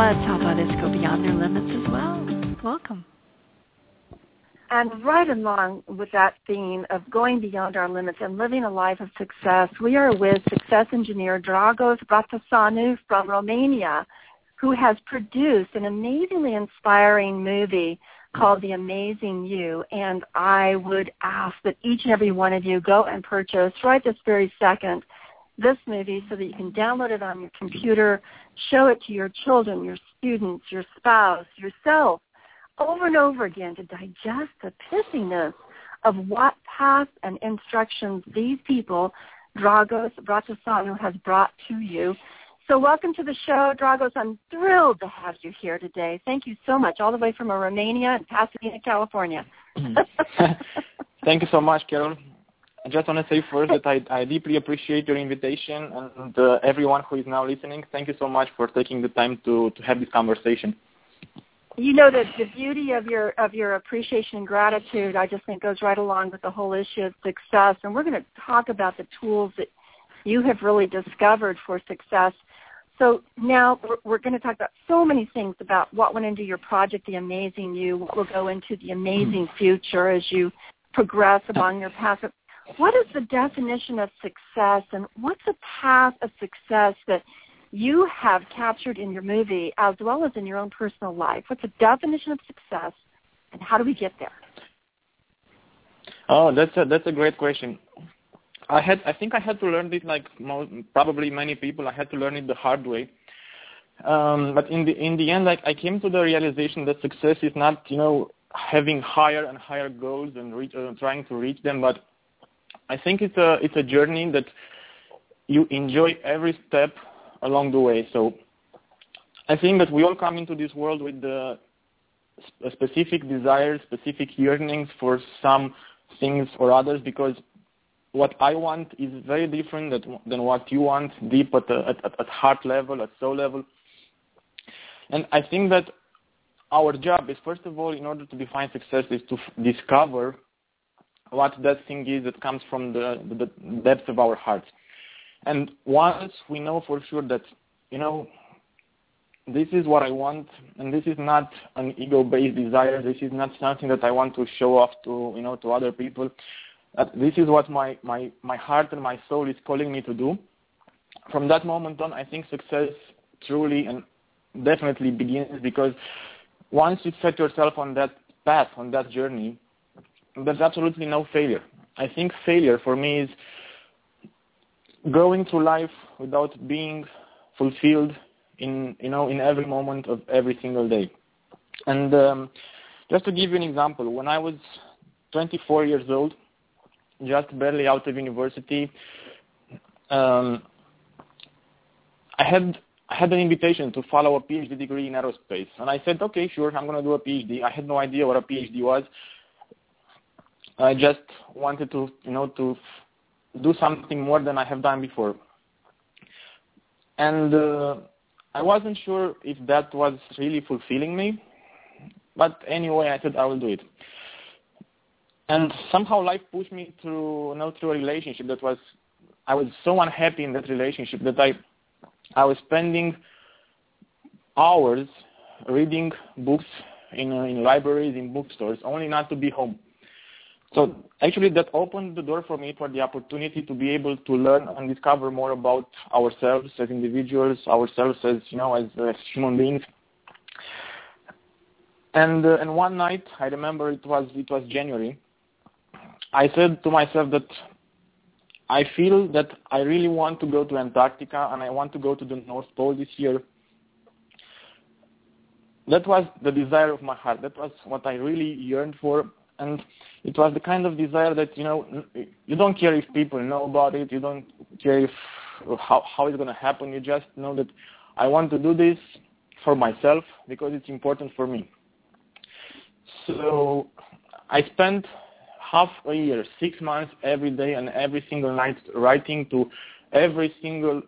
let's help others go beyond their limits as well. Welcome. And right along with that theme of going beyond our limits and living a life of success, we are with success engineer Dragos Bratasanu from Romania, who has produced an amazingly inspiring movie called The Amazing You. And I would ask that each and every one of you go and purchase right this very second this movie so that you can download it on your computer, show it to your children, your students, your spouse, yourself, over and over again to digest the pissiness of what paths and instructions these people, Dragos Bratasanu, has brought to you. So welcome to the show, Dragos. I'm thrilled to have you here today. Thank you so much, all the way from Romania and Pasadena, California. Mm-hmm. Thank you so much, Carol. I just want to say first that I, I deeply appreciate your invitation and uh, everyone who is now listening. Thank you so much for taking the time to, to have this conversation. You know that the beauty of your of your appreciation and gratitude, I just think, goes right along with the whole issue of success. And we're going to talk about the tools that you have really discovered for success. So now we're, we're going to talk about so many things about what went into your project, The Amazing You. what will go into the amazing future as you progress along your path what is the definition of success and what's the path of success that you have captured in your movie as well as in your own personal life? What's the definition of success and how do we get there? Oh, that's a that's a great question. I had I think I had to learn this like most, probably many people. I had to learn it the hard way. Um, but in the in the end, like I came to the realization that success is not you know having higher and higher goals and uh, trying to reach them, but I think it's a it's a journey that you enjoy every step along the way. So I think that we all come into this world with the specific desires, specific yearnings for some things or others because what I want is very different than, than what you want deep at, the, at, at heart level, at soul level. And I think that our job is, first of all, in order to define success, is to f- discover what that thing is that comes from the, the depths of our hearts. And once we know for sure that, you know, this is what I want, and this is not an ego-based desire. This is not something that I want to show off to, you know, to other people. That this is what my, my, my heart and my soul is calling me to do. From that moment on, I think success truly and definitely begins because once you set yourself on that path, on that journey, there's absolutely no failure. I think failure for me is going through life without being fulfilled in you know in every moment of every single day. And um, just to give you an example, when I was 24 years old, just barely out of university, um, I had I had an invitation to follow a PhD degree in aerospace, and I said, okay, sure, I'm going to do a PhD. I had no idea what a PhD was. I just wanted to, you know, to do something more than I have done before. And uh, I wasn't sure if that was really fulfilling me, but anyway, I said I will do it. And somehow life pushed me through, you know, through a relationship that was, I was so unhappy in that relationship that I, I was spending hours reading books in in libraries, in bookstores, only not to be home. So actually that opened the door for me for the opportunity to be able to learn and discover more about ourselves as individuals, ourselves as, you know, as, as human beings. And, uh, and one night, I remember it was, it was January, I said to myself that I feel that I really want to go to Antarctica and I want to go to the North Pole this year. That was the desire of my heart. That was what I really yearned for and it was the kind of desire that you know you don't care if people know about it you don't care if how how it's going to happen you just know that i want to do this for myself because it's important for me So I spent half a year, six months every day and every single night writing to every single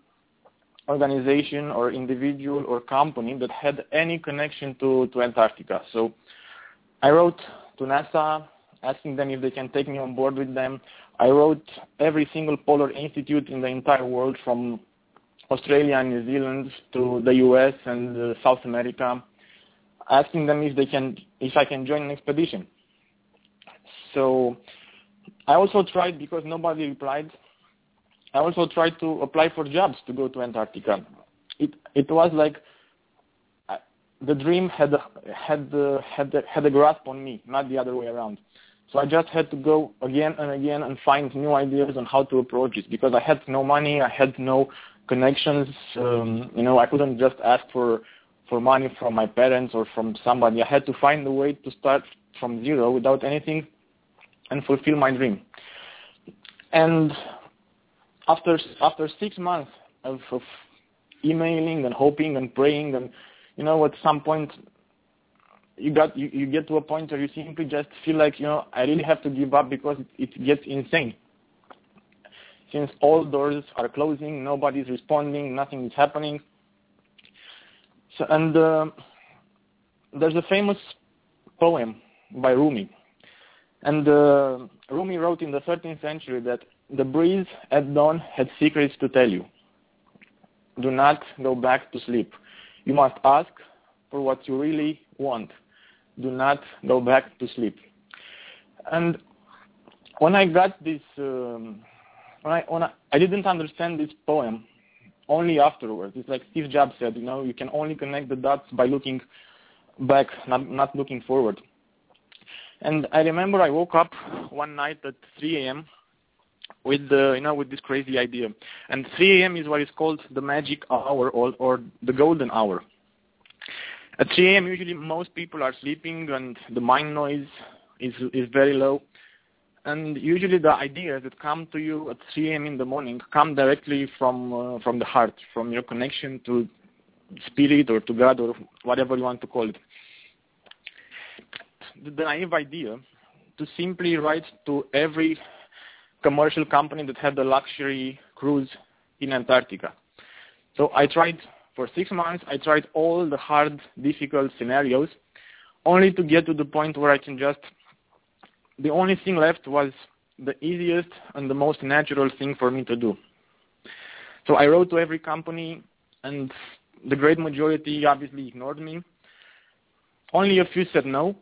organization or individual or company that had any connection to, to Antarctica. So I wrote to NASA asking them if they can take me on board with them. I wrote every single polar institute in the entire world from Australia and New Zealand to the US and uh, South America asking them if they can if I can join an expedition. So I also tried because nobody replied. I also tried to apply for jobs to go to Antarctica. It it was like the dream had had had had a grasp on me, not the other way around. So I just had to go again and again and find new ideas on how to approach it because I had no money, I had no connections. Um, you know, I couldn't just ask for for money from my parents or from somebody. I had to find a way to start from zero without anything and fulfill my dream. And after after six months of, of emailing and hoping and praying and you know at some point you got you, you get to a point where you simply just feel like you know I really have to give up because it, it gets insane. Since all doors are closing, nobody's responding, nothing is happening. So and uh, there's a famous poem by Rumi, and uh, Rumi wrote in the 13th century that the breeze at dawn had secrets to tell you. Do not go back to sleep. You must ask for what you really want do not go back to sleep. And when I got this, um, when I when I, I didn't understand this poem only afterwards. It's like Steve Jobs said, you know, you can only connect the dots by looking back, not not looking forward. And I remember I woke up one night at 3 a.m. with the you know with this crazy idea. And 3 a.m. is what is called the magic hour or or the golden hour. At 3 a.m. usually most people are sleeping and the mind noise is is very low. And usually the ideas that come to you at 3 a.m. in the morning come directly from uh, from the heart, from your connection to spirit or to God or whatever you want to call it. The, the naive idea to simply write to every commercial company that had the luxury cruise in Antarctica. So I tried for six months, I tried all the hard, difficult scenarios, only to get to the point where I can just, the only thing left was the easiest and the most natural thing for me to do. So I wrote to every company, and the great majority obviously ignored me. Only a few said no,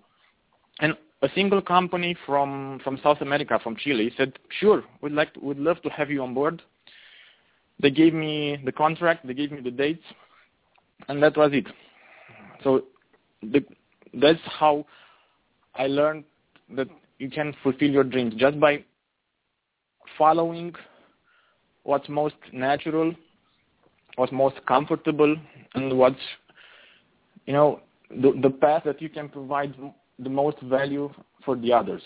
and a single company from from South America, from Chile, said, "Sure, we'd like, to, we'd love to have you on board." They gave me the contract, they gave me the dates, and that was it. So the, that's how I learned that you can fulfill your dreams just by following what's most natural, what's most comfortable, and what's you know the, the path that you can provide the most value for the others.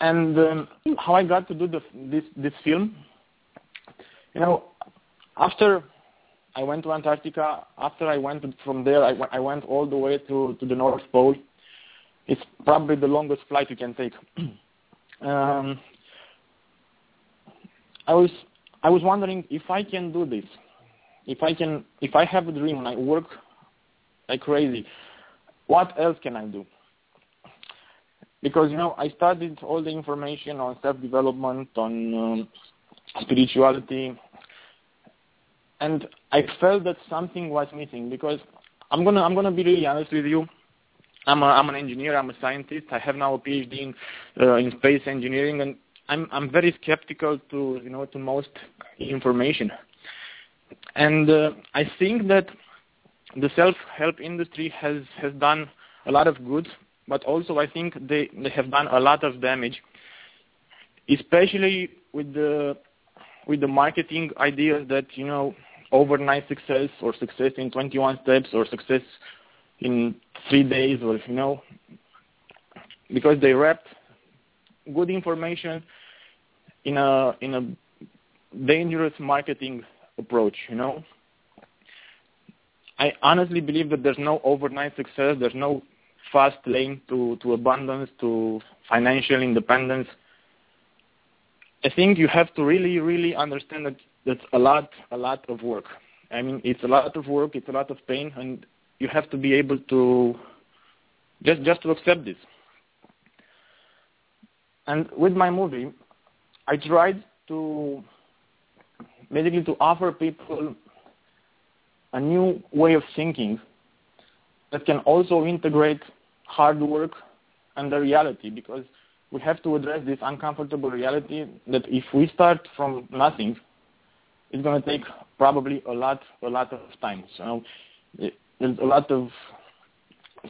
And um, how I got to do the, this this film you know, after I went to Antarctica, after I went from there, I, I went all the way to, to the North Pole. It's probably the longest flight you can take. um, I was I was wondering if I can do this, if I can, if I have a dream and I work like crazy, what else can I do? Because you know, I studied all the information on self-development, on um, spirituality, and I felt that something was missing because I'm gonna I'm gonna be really honest with you. I'm a, I'm an engineer. I'm a scientist. I have now a PhD in uh, in space engineering, and I'm I'm very skeptical to you know to most information. And uh, I think that the self-help industry has has done a lot of good, but also I think they they have done a lot of damage, especially with the with the marketing ideas that you know overnight success or success in 21 steps or success in three days or you know because they wrapped good information in a in a dangerous marketing approach you know i honestly believe that there's no overnight success there's no fast lane to, to abundance, to financial independence. I think you have to really, really understand that that's a lot, a lot of work. I mean, it's a lot of work, it's a lot of pain, and you have to be able to just just to accept this. And with my movie, I tried to basically to offer people a new way of thinking that can also integrate hard work and the reality because we have to address this uncomfortable reality that if we start from nothing, it's going to take probably a lot, a lot of time. So there's a lot of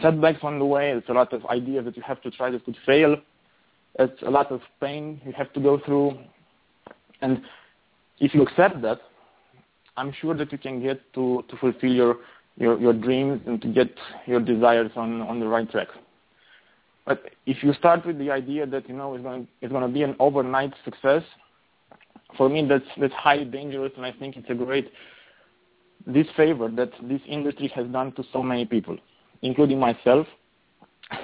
setbacks on the way. There's a lot of ideas that you have to try that could fail. It's a lot of pain you have to go through. And if you accept that, I'm sure that you can get to, to fulfill your, your, your dreams and to get your desires on, on the right track. But if you start with the idea that, you know, it's going, it's going to be an overnight success, for me that's, that's highly dangerous and I think it's a great disfavor that this industry has done to so many people, including myself.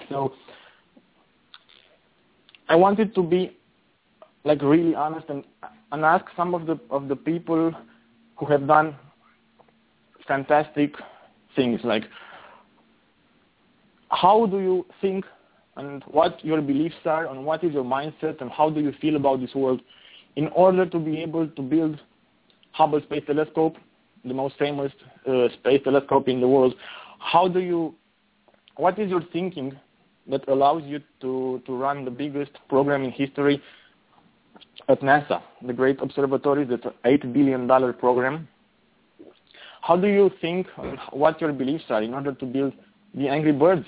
So I wanted to be like really honest and and ask some of the of the people who have done fantastic things like how do you think and what your beliefs are and what is your mindset and how do you feel about this world in order to be able to build Hubble Space Telescope, the most famous uh, space telescope in the world. How do you, what is your thinking that allows you to, to run the biggest program in history at NASA, the great observatory, an $8 billion program. How do you think, what your beliefs are in order to build the Angry Birds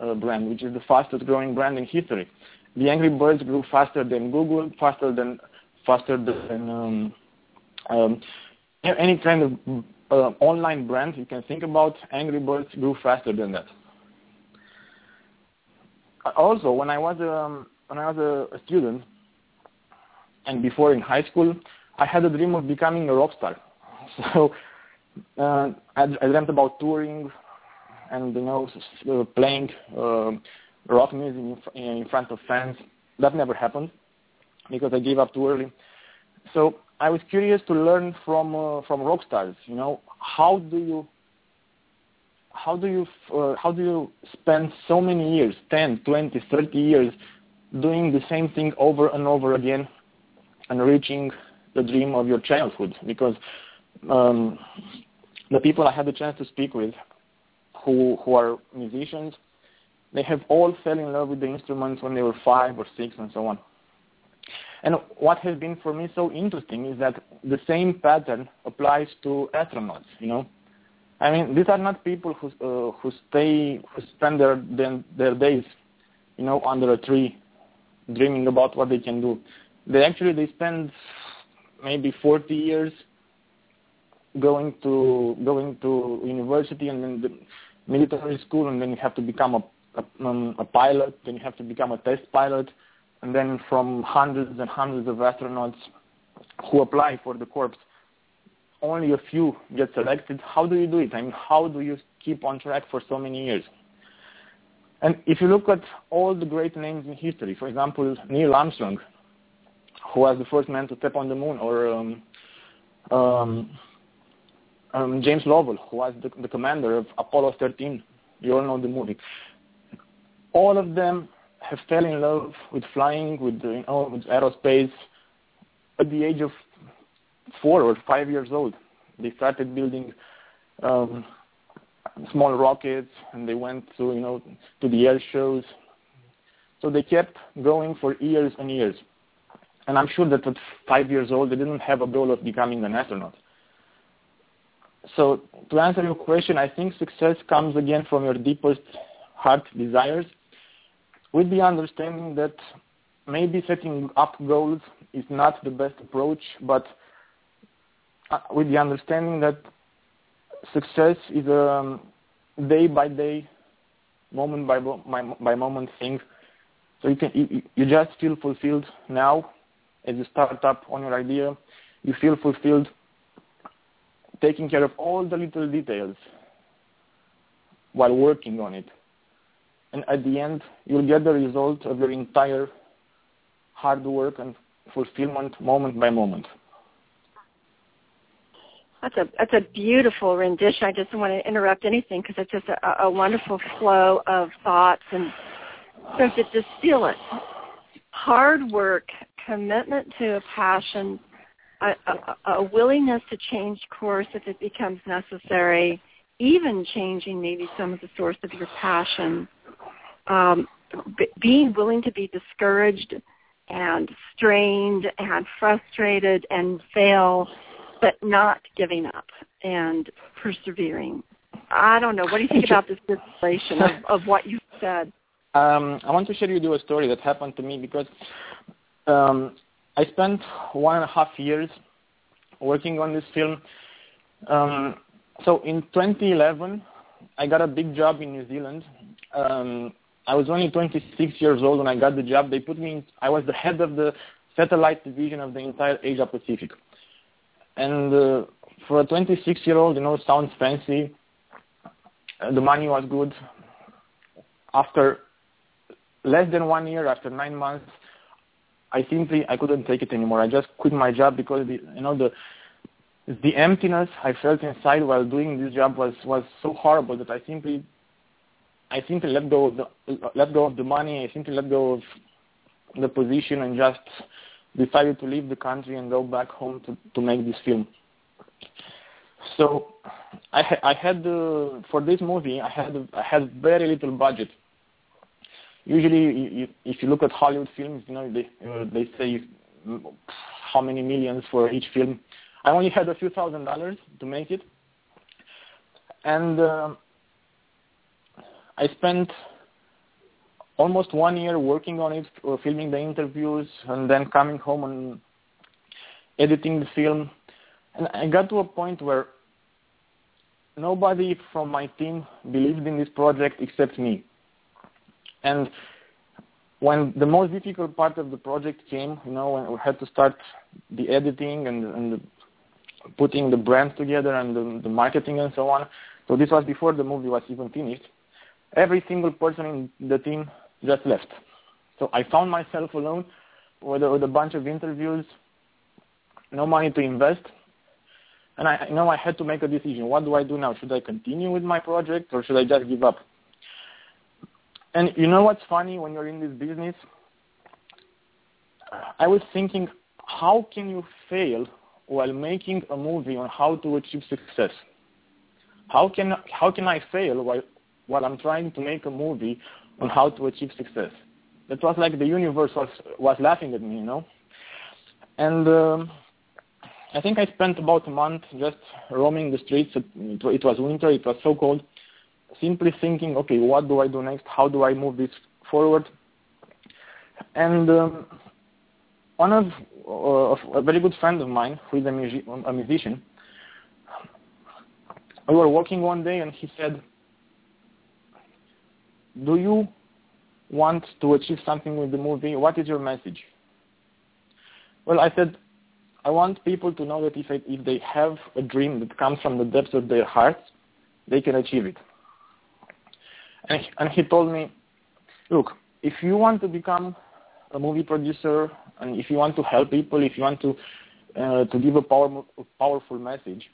uh, brand, which is the fastest growing brand in history? The Angry Birds grew faster than Google, faster than faster than um, um, any kind of uh, online brand you can think about. Angry Birds grew faster than that. Also, when I was um, when I was a, a student, and before in high school, I had a dream of becoming a rock star. So uh, I, I dreamt about touring and you know uh, playing uh, rock music in, in front of fans. That never happened because I gave up too early. So I was curious to learn from uh, from rock stars. You know, how do you how do you uh, how do you spend so many years, 10, 20, 30 years, doing the same thing over and over again and reaching the dream of your childhood because um, the people I had the chance to speak with who who are musicians, they have all fell in love with the instruments when they were five or six and so on. And what has been for me so interesting is that the same pattern applies to astronauts. You know, I mean, these are not people who uh, who stay who spend their, their their days, you know, under a tree, dreaming about what they can do they actually they spend maybe 40 years going to going to university and then the military school and then you have to become a a, um, a pilot then you have to become a test pilot and then from hundreds and hundreds of astronauts who apply for the corps only a few get selected. How do you do it? I mean how do you keep on track for so many years? And if you look at all the great names in history for example neil armstrong who was the first man to step on the moon, or um, um, um, James Lovell, who was the, the commander of Apollo 13. You all know the movie. All of them have fell in love with flying, with, you know, with aerospace at the age of four or five years old. They started building um, small rockets, and they went to you know to the air shows. So they kept going for years and years. And I'm sure that at five years old, they didn't have a goal of becoming an astronaut. So to answer your question, I think success comes again from your deepest heart desires with the understanding that maybe setting up goals is not the best approach, but uh, with the understanding that success is a day by day, moment by, by, by moment thing. So you can you, you just feel fulfilled now as you start up on your idea, you feel fulfilled taking care of all the little details while working on it. and at the end you'll get the result of your entire hard work and fulfillment moment by moment. That's a that's a beautiful rendition. I just don't want to interrupt anything because it's just a, a wonderful flow of thoughts and so to distill it, hard work, commitment to a passion, a, a, a willingness to change course if it becomes necessary, even changing maybe some of the source of your passion, um, b- being willing to be discouraged and strained and frustrated and fail but not giving up and persevering. I don't know. What do you think about this distillation of, of what you said? Um, I want to share with you a story that happened to me because um, I spent one and a half years working on this film. Um, so in 2011, I got a big job in New Zealand. Um, I was only 26 years old when I got the job. They put me. In, I was the head of the satellite division of the entire Asia Pacific. And uh, for a 26 year old, you know, sounds fancy. Uh, the money was good. After less than one year, after nine months, I simply I couldn't take it anymore. I just quit my job because the, you know the the emptiness I felt inside while doing this job was was so horrible that I simply I simply let go of the let go of the money. I simply let go of the position and just decided to leave the country and go back home to, to make this film. So I, I had for this movie I had I had very little budget. Usually, you, if you look at Hollywood films, you know they uh, they say how many millions for each film. I only had a few thousand dollars to make it, and uh, I spent almost one year working on it, uh, filming the interviews, and then coming home and editing the film. And I got to a point where nobody from my team believed in this project except me. And when the most difficult part of the project came, you know, when we had to start the editing and, and the, putting the brand together and the, the marketing and so on. So this was before the movie was even finished. Every single person in the team just left. So I found myself alone with a, with a bunch of interviews, no money to invest, and I you know I had to make a decision. What do I do now? Should I continue with my project or should I just give up? And you know what's funny when you're in this business? I was thinking, how can you fail while making a movie on how to achieve success? How can how can I fail while while I'm trying to make a movie on how to achieve success. It was like the universe was was laughing at me, you know. And um, I think I spent about a month just roaming the streets. It was winter. It was so cold. Simply thinking, okay, what do I do next? How do I move this forward? And um, one of uh, a very good friend of mine, who is a, mu- a musician, we were walking one day, and he said, do you want to achieve something with the movie? What is your message? Well, I said, I want people to know that if, I, if they have a dream that comes from the depths of their hearts, they can achieve it. And he, and he told me, look, if you want to become a movie producer and if you want to help people, if you want to uh, to give a, power, a powerful message,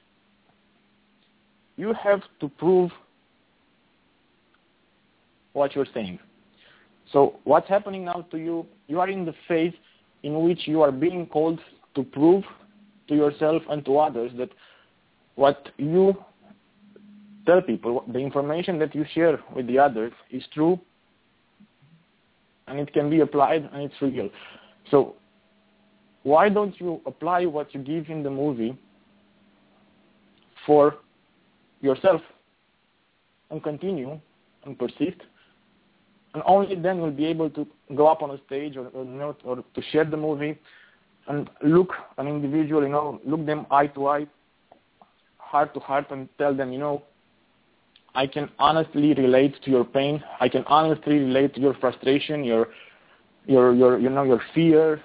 you have to prove what you're saying. So what's happening now to you? You are in the phase in which you are being called to prove to yourself and to others that what you tell people, the information that you share with the others is true and it can be applied and it's real. So why don't you apply what you give in the movie for yourself and continue and persist and only then we'll be able to go up on a stage or, or, or to share the movie and look an individual, you know, look them eye to eye, heart to heart, and tell them, you know, I can honestly relate to your pain. I can honestly relate to your frustration, your, your, your, you know, your fear,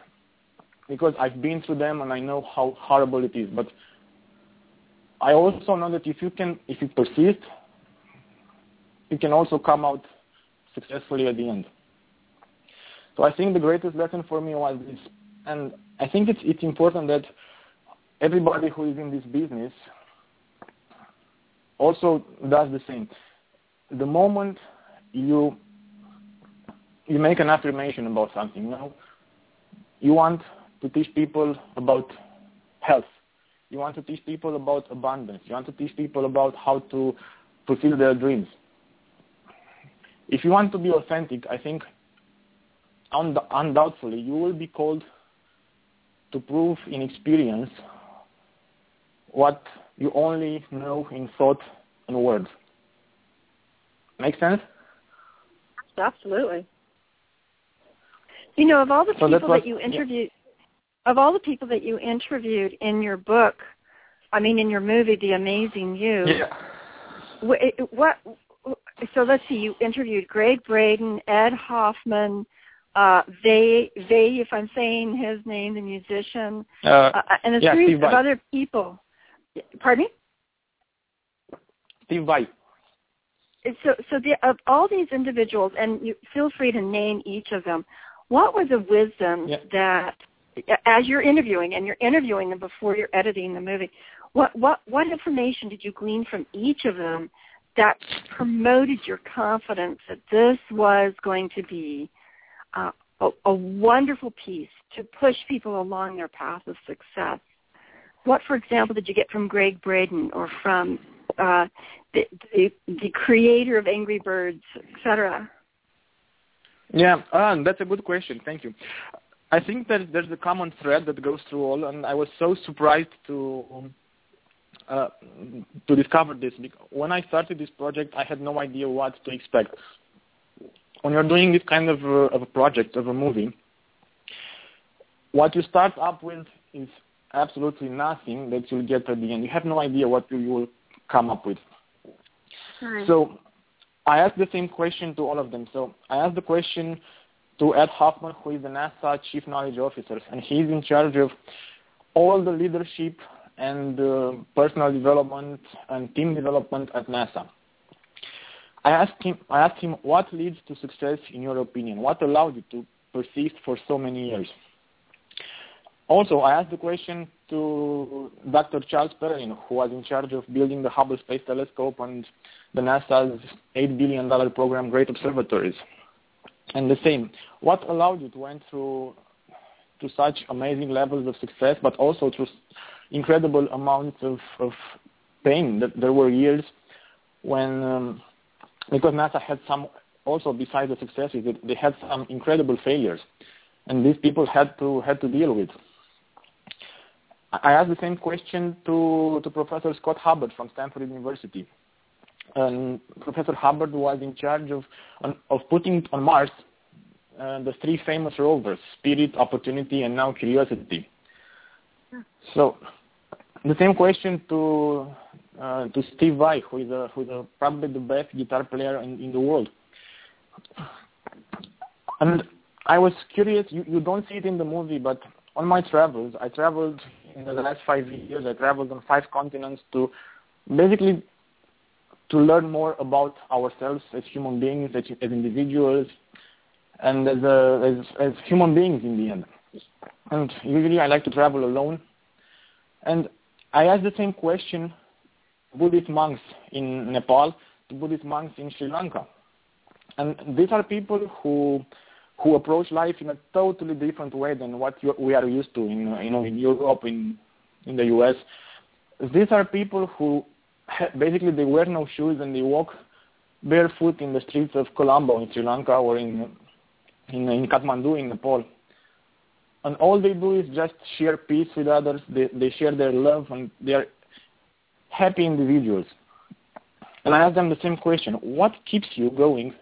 because I've been through them and I know how horrible it is. But I also know that if you can, if you persist, you can also come out successfully at the end. So I think the greatest lesson for me was this, and I think it's it's important that everybody who is in this business also does the same. The moment you you make an affirmation about something, you know, you want to teach people about health. You want to teach people about abundance. You want to teach people about how to fulfill their dreams. If you want to be authentic, I think undoubtedly you will be called to prove in experience what you only know in thought and words. Make sense? Absolutely. You know, of all the so people that you interviewed, yeah. of all the people that you interviewed in your book, I mean, in your movie, The Amazing You. Yeah. What? So let's see. You interviewed Gregg Braden, Ed Hoffman, uh, they, they, if I'm saying his name, the musician, uh, uh, and a yeah, series Steve of other people. Pardon me? Steve Vai. So, so the, of all these individuals, and you feel free to name each of them. What was the wisdom yeah. that, as you're interviewing, and you're interviewing them before you're editing the movie, what what what information did you glean from each of them that promoted your confidence that this was going to be uh, a, a wonderful piece to push people along their path of success. What, for example, did you get from Gregg Braden or from uh, the, the, the creator of Angry Birds, etc.? Yeah, uh, that's a good question. Thank you. I think that there's a common thread that goes through all, and I was so surprised to uh, to discover this. When I started this project, I had no idea what to expect when you're doing this kind of, uh, of a project, of a movie, what you start up with is absolutely nothing that you'll get at the end. You have no idea what you will come up with. Right. So I asked the same question to all of them. So I asked the question to Ed Hoffman, who is the NASA Chief Knowledge Officer, and he's in charge of all the leadership and uh, personal development and team development at NASA. I asked him, I asked him what leads to success in your opinion? What allowed you to persist for so many years? Also, I asked the question to Dr. Charles Pellerin, who was in charge of building the Hubble Space Telescope and the NASA's $8 billion program Great Observatories. And the same, what allowed you to went through to such amazing levels of success, but also through incredible amounts of, of pain? That there were years when um, because NASA had some also besides the successes, they had some incredible failures, and these people had to had to deal with. I asked the same question to to Professor Scott Hubbard from Stanford University. And Professor Hubbard was in charge of of putting on Mars uh, the three famous rovers: Spirit, Opportunity, and now Curiosity. So the same question to uh, to Steve Vai, who is, a, who is a, probably the best guitar player in, in the world. And I was curious, you, you don't see it in the movie, but on my travels, I traveled in the last five years, I traveled on five continents to basically to learn more about ourselves as human beings, as, as individuals, and as, a, as, as human beings in the end. And usually I like to travel alone. And I asked the same question Buddhist monks in Nepal to Buddhist monks in Sri Lanka. And these are people who who approach life in a totally different way than what you, we are used to in you know in Europe in in the US. These are people who basically they wear no shoes and they walk barefoot in the streets of Colombo in Sri Lanka or in in, in Kathmandu in Nepal. And all they do is just share peace with others. They they share their love and they are happy individuals. And I ask them the same question. What keeps you going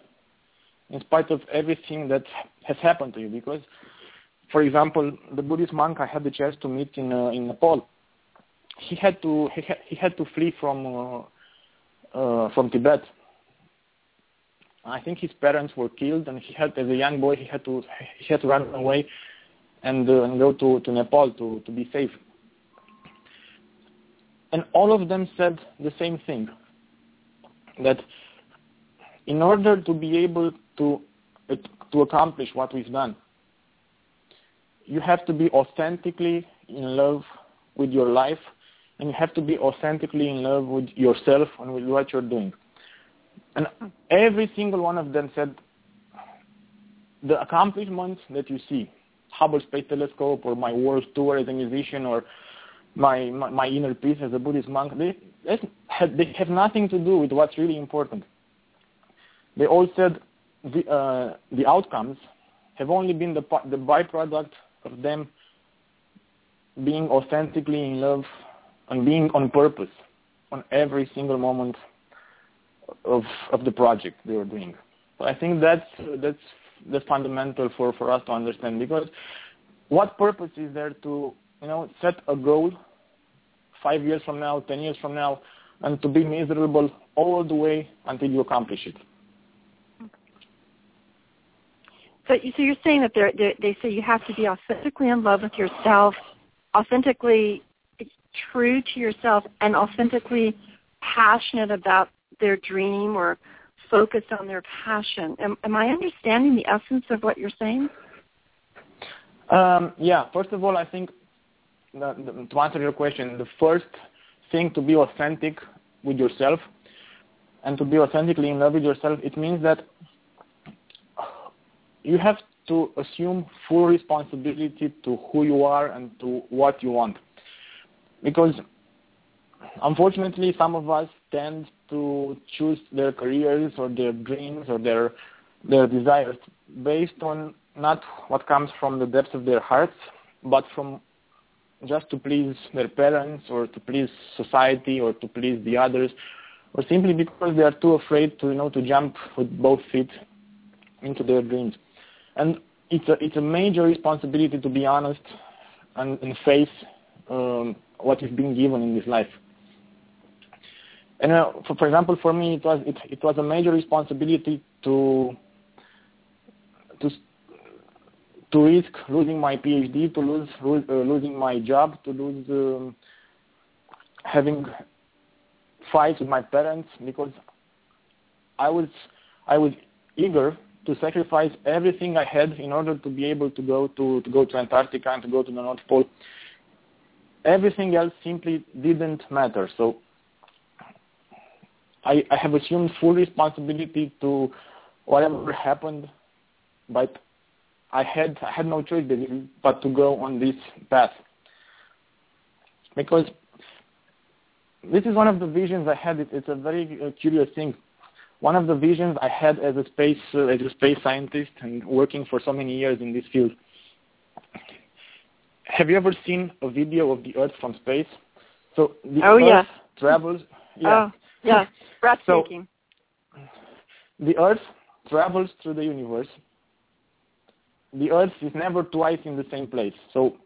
in spite of everything that has happened to you? Because, for example, the Buddhist monk I had the chance to meet in, uh, in Nepal, he had to, he had, he had to flee from, uh, uh, from Tibet. I think his parents were killed, and he had, as a young boy, he had to, he had to run away and, uh, and go to, to Nepal to, to be safe. And all of them said the same thing, that in order to be able to to accomplish what we've done, you have to be authentically in love with your life, and you have to be authentically in love with yourself and with what you're doing. And every single one of them said, the accomplishments that you see, Hubble Space Telescope or my world tour as a musician or my, my, my inner peace as a Buddhist monk, they, they have nothing to do with what's really important. They all said the, uh, the outcomes have only been the, the byproduct of them being authentically in love and being on purpose on every single moment of of the project they were doing. So I think that's that's fundamental for for us to understand because what purpose is there to you know set a goal five years from now, ten years from now, and to be miserable all the way until you accomplish it. So, so you're saying that they're, they're, they say you have to be authentically in love with yourself, authentically true to yourself, and authentically passionate about their dream or focused on their passion. Am, am I understanding the essence of what you're saying? Um, yeah. First of all, I think to answer your question, the first thing to be authentic with yourself and to be authentically in love with yourself, it means that you have to assume full responsibility to who you are and to what you want. Because unfortunately, some of us tend to choose their careers or their dreams or their their desires based on not what comes from the depths of their hearts, but from just to please their parents or to please society or to please the others, or simply because they are too afraid to you know to jump with both feet into their dreams. And it's a it's a major responsibility to be honest and, and face um, what is being given in this life. And uh, for, for example, for me, it was it, it was a major responsibility to to to risk losing my PhD, to lose, uh, losing my job, to lose um, having fights with my parents because I was I was eager to sacrifice everything I had in order to be able to go to, to go to Antarctica and to go to the North Pole. Everything else simply didn't matter. So I, I have assumed full responsibility to whatever happened, but I had I had no choice but to go on this path because this is one of the visions I had. It, it's a very uh, curious thing one of the visions I had as a space uh, as a space scientist and working for so many years in this field. Have you ever seen a video of the Earth from space? So the oh, Earth yes. travels. Yeah. Oh, yeah, breathtaking. So, the Earth travels through the universe. The Earth is never twice in the same place. So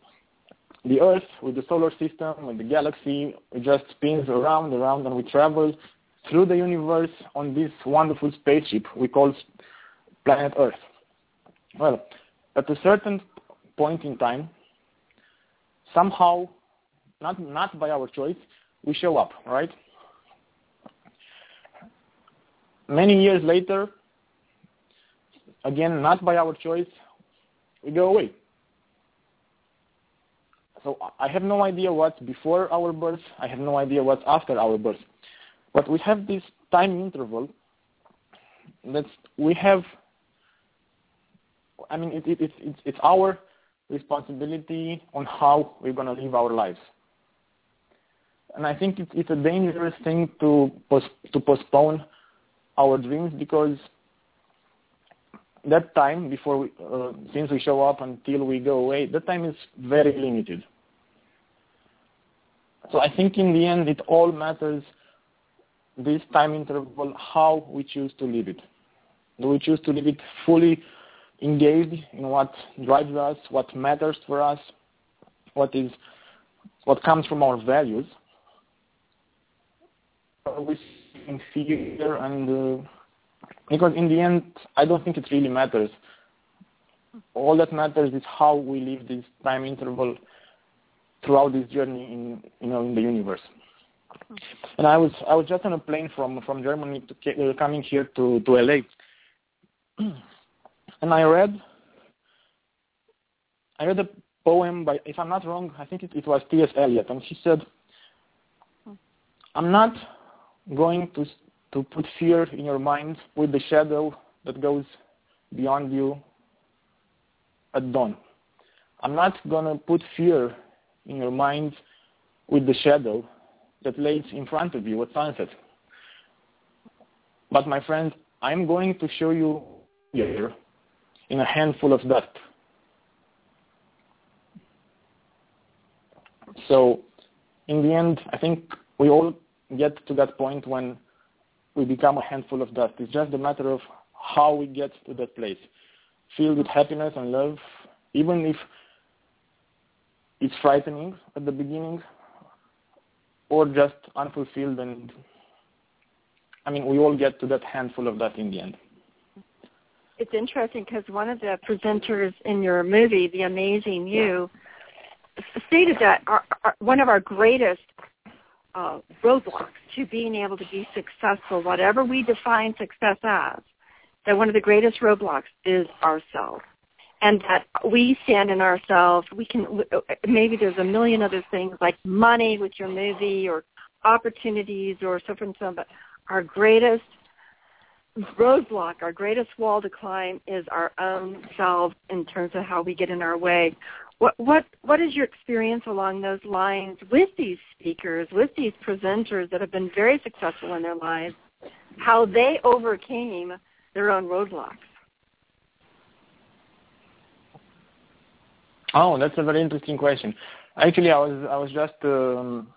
the Earth with the solar system, with the galaxy, it just spins around, around, and we travel through the universe on this wonderful spaceship we call planet Earth. Well, at a certain point in time, somehow, not, not by our choice, we show up, right? Many years later, again, not by our choice, we go away. So I have no idea what's before our birth. I have no idea what's after our birth. But we have this time interval that we have, I mean, it, it, it, it's, it's our responsibility on how we're going to live our lives. And I think it, it's a dangerous thing to, to postpone our dreams because that time before we, uh, since we show up until we go away, that time is very limited. So I think in the end it all matters this time interval how we choose to live it. Do we choose to live it fully engaged in what drives us, what matters for us, what is what comes from our values? Or we in fear and uh, because in the end I don't think it really matters. All that matters is how we live this time interval throughout this journey in you know in the universe. And I was I was just on a plane from from Germany to uh, coming here to to LA, and I read I read a poem by if I'm not wrong I think it, it was T.S. Eliot, and he said, "I'm not going to to put fear in your mind with the shadow that goes beyond you at dawn. I'm not to put fear in your mind with the shadow that lays in front of you at sunset. But my friend, I'm going to show you here in a handful of dust. So in the end, I think we all get to that point when we become a handful of dust. It's just a matter of how we get to that place, filled with happiness and love, even if it's frightening at the beginning, or just unfulfilled and I mean, we all get to that handful of that in the end. It's interesting because one of the presenters in your movie, The Amazing You, stated that our, our, one of our greatest uh, roadblocks to being able to be successful, whatever we define success as, that one of the greatest roadblocks is ourselves. And that we stand in ourselves. We can maybe there's a million other things like money with your movie or opportunities or so forth and so. On. But our greatest roadblock, our greatest wall to climb is our own selves in terms of how we get in our way. What what what is your experience along those lines with these speakers, with these presenters that have been very successful in their lives? How they overcame their own roadblocks? Oh, that's a very interesting question. Actually, I was I was just um,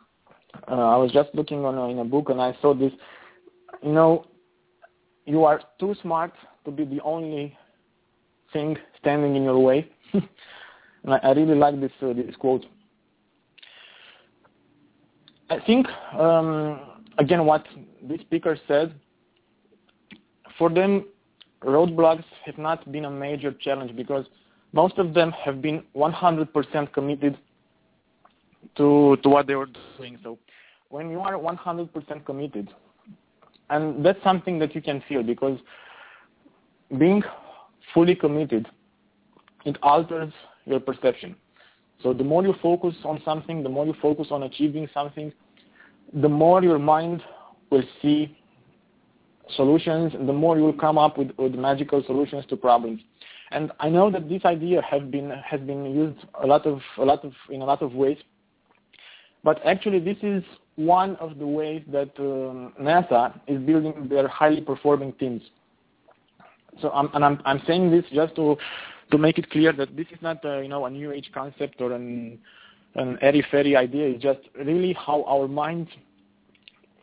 uh, I was just looking on a, in a book and I saw this. You know, you are too smart to be the only thing standing in your way. And I, I really like this uh, this quote. I think um, again what this speaker said. For them, roadblocks have not been a major challenge because most of them have been 100% committed to to what they were doing. So when you are 100% committed, and that's something that you can feel because being fully committed, it alters your perception. So the more you focus on something, the more you focus on achieving something, the more your mind will see solutions, and the more you will come up with, with magical solutions to problems. And I know that this idea has been has been used a lot of a lot of in a lot of ways, but actually this is one of the ways that um, NASA is building their highly performing teams. So I'm, and I'm I'm saying this just to to make it clear that this is not you know a new age concept or an an airy fairy idea. It's just really how our minds,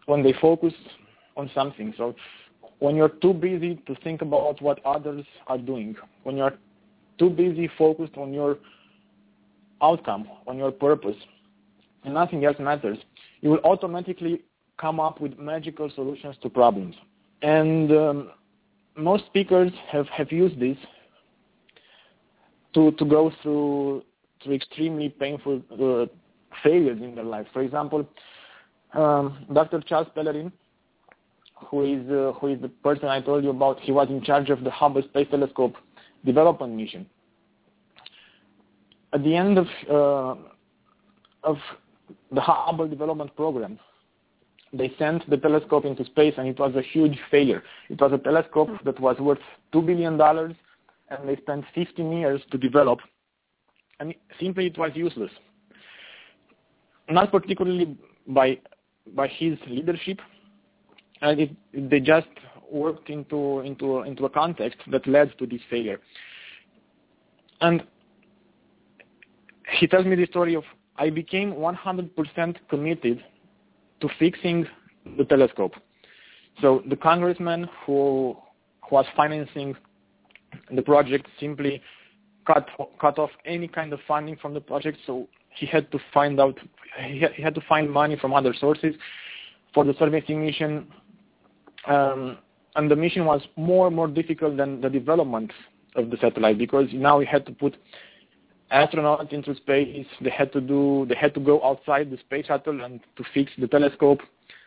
when they focus on something. So when you're too busy to think about what others are doing, when you're too busy focused on your outcome, on your purpose, and nothing else matters, you will automatically come up with magical solutions to problems. And um, most speakers have, have used this to to go through through extremely painful uh, failures in their life. For example, um, Dr. Charles Pellerin, who is uh, who is the person I told you about, he was in charge of the Hubble Space Telescope development mission. At the end of uh, of the Hubble development program, they sent the telescope into space, and it was a huge failure. It was a telescope that was worth two billion dollars and they spent 15 years to develop, and simply it was useless. Not particularly by by his leadership, and it, they just worked into into into a context that led to this failure. And he tells me the story of I became 100% committed to fixing the telescope. So the congressman who who was financing the project simply cut cut off any kind of funding from the project. So he had to find out he had, he had to find money from other sources for the servicing mission. Um, and the mission was more and more difficult than the development of the satellite because now we had to put astronauts into space. They had to do they had to go outside the space shuttle and to fix the telescope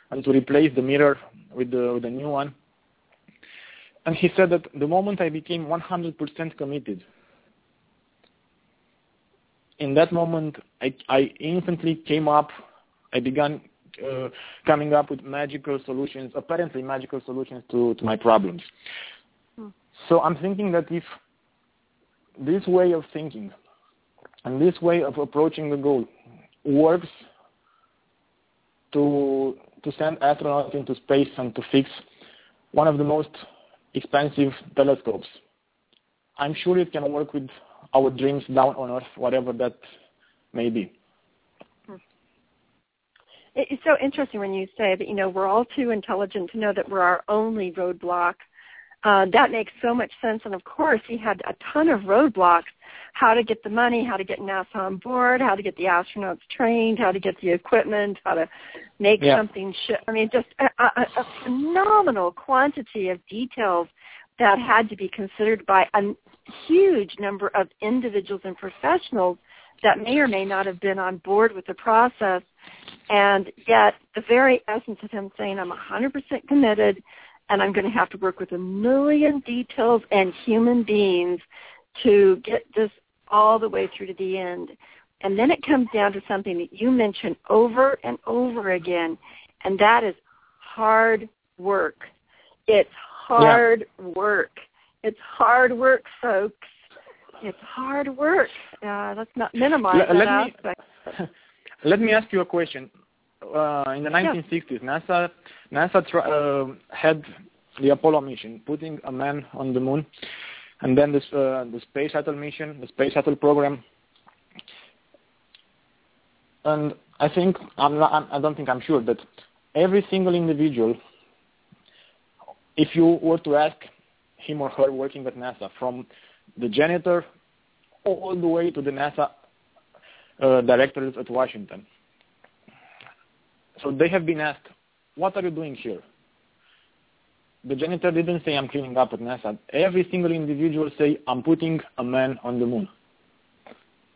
and to replace the mirror with the with the new one. And he said that the moment I became 100% committed, in that moment I, I instantly came up. I began uh, coming up with magical solutions, apparently magical solutions to, to my problems. Hmm. So I'm thinking that if this way of thinking and this way of approaching the goal works to to send astronauts into space and to fix one of the most expensive telescopes. I'm sure it can work with our dreams down on Earth, whatever that may be. It's so interesting when you say that, you know, we're all too intelligent to know that we're our only roadblock. Uh, that makes so much sense. And of course, he had a ton of roadblocks how to get the money, how to get NASA on board, how to get the astronauts trained, how to get the equipment, how to make yeah. something. Sh- I mean, just a, a, a phenomenal quantity of details that had to be considered by a huge number of individuals and professionals that may or may not have been on board with the process. And yet, the very essence of him saying, I'm 100% committed and I'm going to have to work with a million details and human beings to get this all the way through to the end. And then it comes down to something that you mentioned over and over again, and that is hard work. It's hard yeah. work. It's hard work, folks. It's hard work. Uh, let's not minimize L- that aspect. Me, let me ask you a question. Uh, in the 1960s, yeah. NASA NASA uh, had the Apollo mission, putting a man on the moon and then this uh, the space shuttle mission, the space shuttle program. And I think I'm not, I don't think I'm sure but every single individual, if you were to ask him or her working at NASA, from the janitor all the way to the NASA uh, directors at Washington, so they have been asked, "What are you doing here? the janitor didn't say I'm cleaning up at NASA. Every single individual say I'm putting a man on the moon.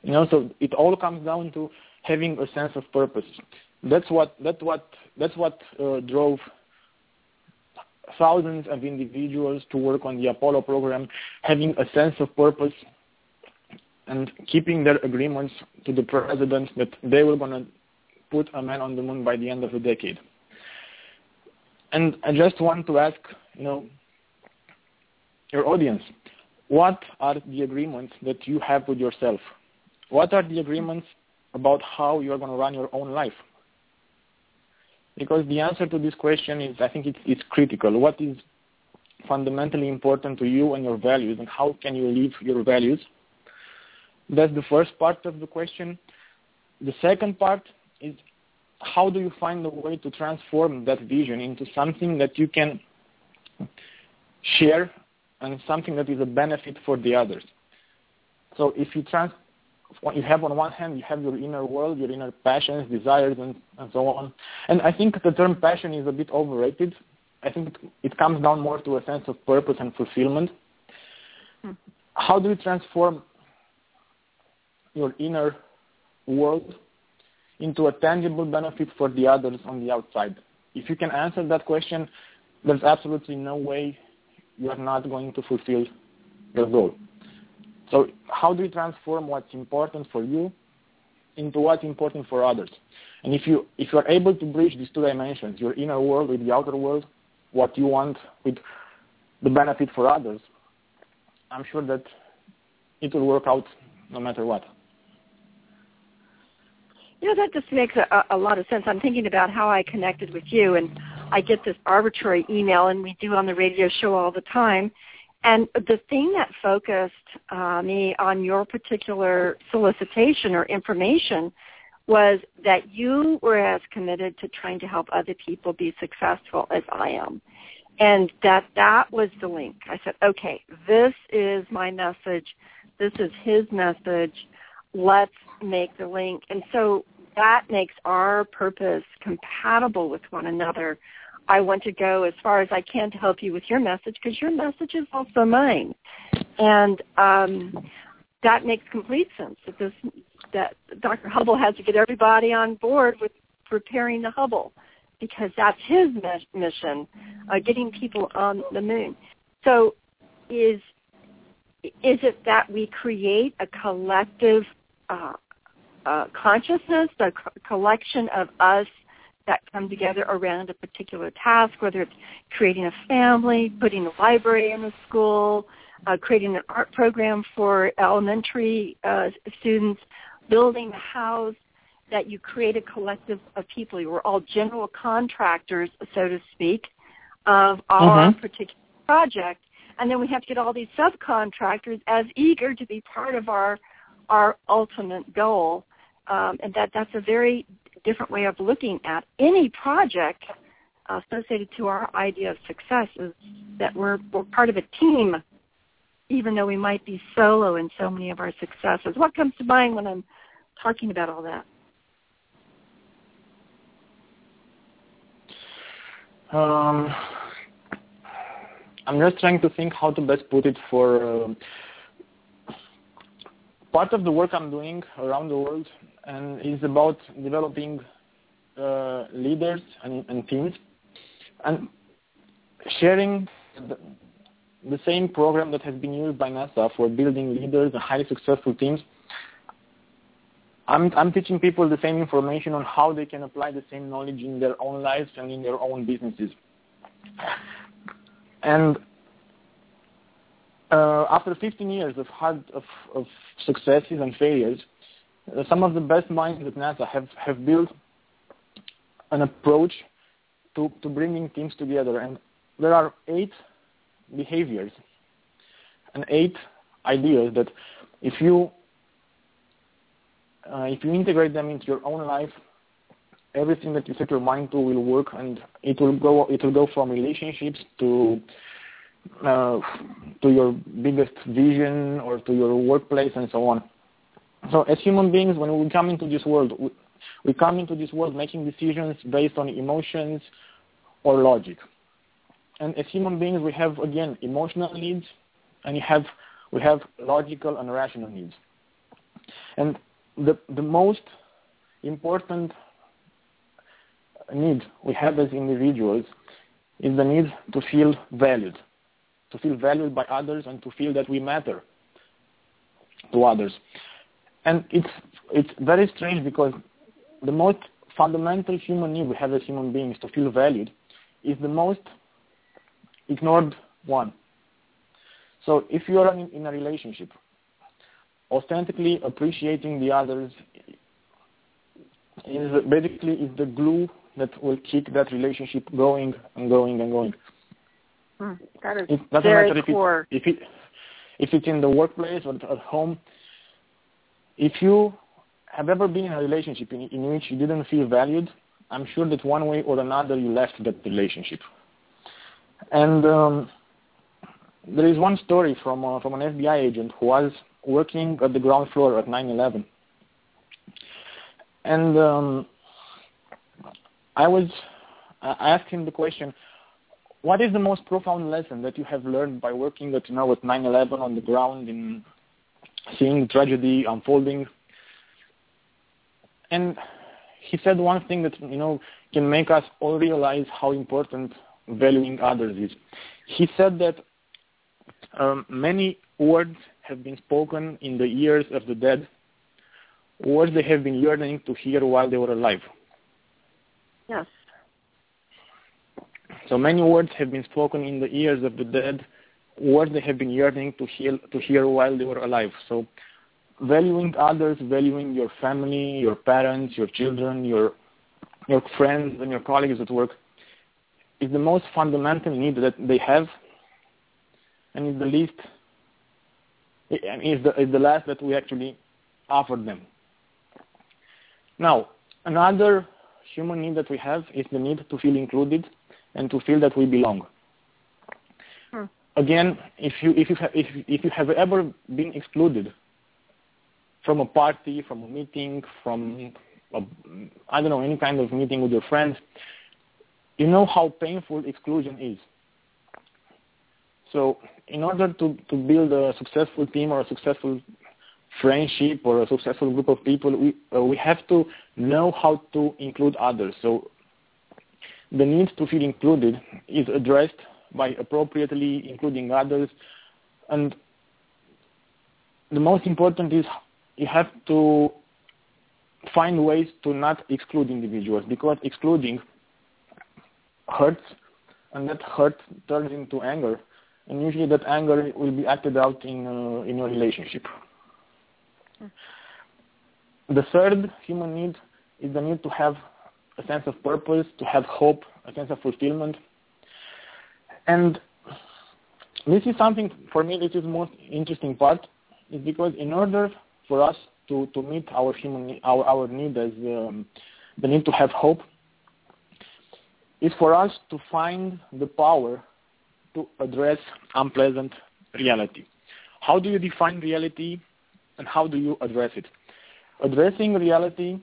You know, so it all comes down to having a sense of purpose. That's what that's what that's what uh, drove thousands of individuals to work on the Apollo program, having a sense of purpose and keeping their agreements to the president that they were going to put a man on the moon by the end of the decade. And I just want to ask, you know, your audience, what are the agreements that you have with yourself? What are the agreements about how you are going to run your own life? Because the answer to this question is, I think it's, it's critical. What is fundamentally important to you and your values, and how can you live your values? That's the first part of the question. The second part is how do you find a way to transform that vision into something that you can share and something that is a benefit for the others? So if you trans, you have on one hand you have your inner world, your inner passions, desires, and, and so on. And I think the term passion is a bit overrated. I think it comes down more to a sense of purpose and fulfillment. Mm-hmm. How do you transform your inner world into a tangible benefit for the others on the outside? If you can answer that question, there's absolutely no way you are not going to fulfill your goal. So how do you transform what's important for you into what's important for others? And if you if you are able to bridge these two dimensions, your inner world with the outer world, what you want with the benefit for others, I'm sure that it will work out no matter what. You know, that just makes a, a lot of sense. I'm thinking about how I connected with you, and I get this arbitrary email, and we do on the radio show all the time. And the thing that focused uh, me on your particular solicitation or information was that you were as committed to trying to help other people be successful as I am. And that that was the link. I said, okay, this is my message. This is his message let's make the link. And so that makes our purpose compatible with one another. I want to go as far as I can to help you with your message because your message is also mine. And um, that makes complete sense. That this that Dr. Hubble has to get everybody on board with preparing the Hubble because that's his mission, uh, getting people on the moon. So is is it that we create a collective uh, uh, consciousness, a co- collection of us that come together around a particular task, whether it's creating a family, putting a library in a school, uh, creating an art program for elementary uh, students, building a house, that you create a collective of people. You are all general contractors, so to speak, of our mm-hmm. particular project. And then we have to get all these subcontractors as eager to be part of our our ultimate goal. Um, and that that's a very different way of looking at any project associated to our idea of success is that we're we're part of a team, even though we might be solo in so many of our successes. What comes to mind when I'm talking about all that? Um, I'm just trying to think how to best put it for uh, part of the work I'm doing around the world and is about developing uh, leaders and, and, teams and sharing the, the, same program that has been used by NASA for building leaders and highly successful teams. I'm, I'm teaching people the same information on how they can apply the same knowledge in their own lives and in their own businesses. And uh, after 15 years of hard of, of successes and failures, uh, some of the best minds at NASA have, have built an approach to, to bringing teams together. And there are eight behaviors and eight ideas that if you uh, if you integrate them into your own life, everything that you set your mind to will work, and it will go. It will go from relationships to uh, to your biggest vision or to your workplace and so on. So as human beings, when we come into this world, we, we come into this world making decisions based on emotions or logic. And as human beings, we have again emotional needs, and we have we have logical and rational needs. And the the most important need we have as individuals is the need to feel valued, to feel valued by others and to feel that we matter to others. And it's it's very strange because the most fundamental human need we have as human beings to feel valued is the most ignored one. So if you are in, in a relationship authentically appreciating the others is basically is the glue that will keep that relationship going and going and going. Mm, that is it doesn't very matter core. If, it, if, it, if it's in the workplace or at home, if you have ever been in a relationship in, in which you didn't feel valued, I'm sure that one way or another you left that relationship. And um, there is one story from uh, from an FBI agent who was working at the ground floor at 9/11, and um, I was I asked him the question, what is the most profound lesson that you have learned by working at you know at 9/11 on the ground in seeing tragedy unfolding? And he said one thing that you know can make us all realize how important valuing others is. He said that um, many words have been spoken in the ears of the dead, words they have been yearning to hear while they were alive. Yes. So many words have been spoken in the ears of the dead, words they have been yearning to hear, to hear while they were alive. So valuing others, valuing your family, your parents, your children, your your friends and your colleagues at work is the most fundamental need that they have and is the least is the, is the last that we actually offer them. Now, another human need that we have is the need to feel included and to feel that we belong. Hmm. Again, if you if you have, if if you have ever been excluded from a party, from a meeting, from a, I don't know any kind of meeting with your friends, you know how painful exclusion is. So in order to, to build a successful team or a successful friendship or a successful group of people, we uh, we have to know how to include others. So the need to feel included is addressed by appropriately including others, and the most important is you have to find ways to not exclude individuals because excluding hurts and that hurt turns into anger and usually that anger will be acted out in uh, in a relationship. The third human need is the need to have a sense of purpose, to have hope, a sense of fulfillment. And this is something for me this is the most interesting part is because in order for us to, to meet our human our, our need as um, the need to have hope is for us to find the power to address unpleasant reality. How do you define reality and how do you address it? Addressing reality,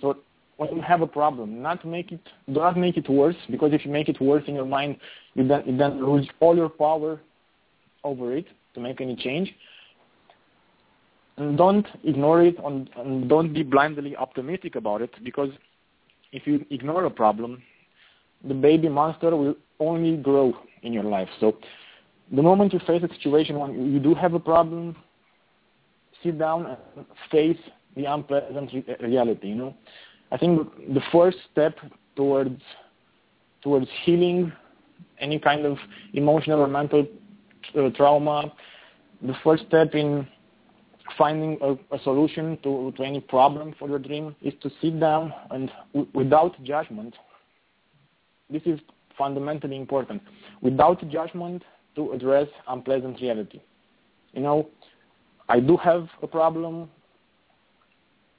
so when you have a problem, not make it, do not make it worse, because if you make it worse in your mind, you then, you then lose all your power over it to make any change. And don't ignore it and, and don't be blindly optimistic about it, because if you ignore a problem, the baby monster will only grow in your life. So the moment you face a situation when you do have a problem, sit down and face the unpleasant reality. You know, I think the first step towards towards healing any kind of emotional or mental uh, trauma, the first step in finding a, a, solution to, to any problem for your dream is to sit down and w- without judgment. This is fundamentally important without judgment to address unpleasant reality. You know, I do have a problem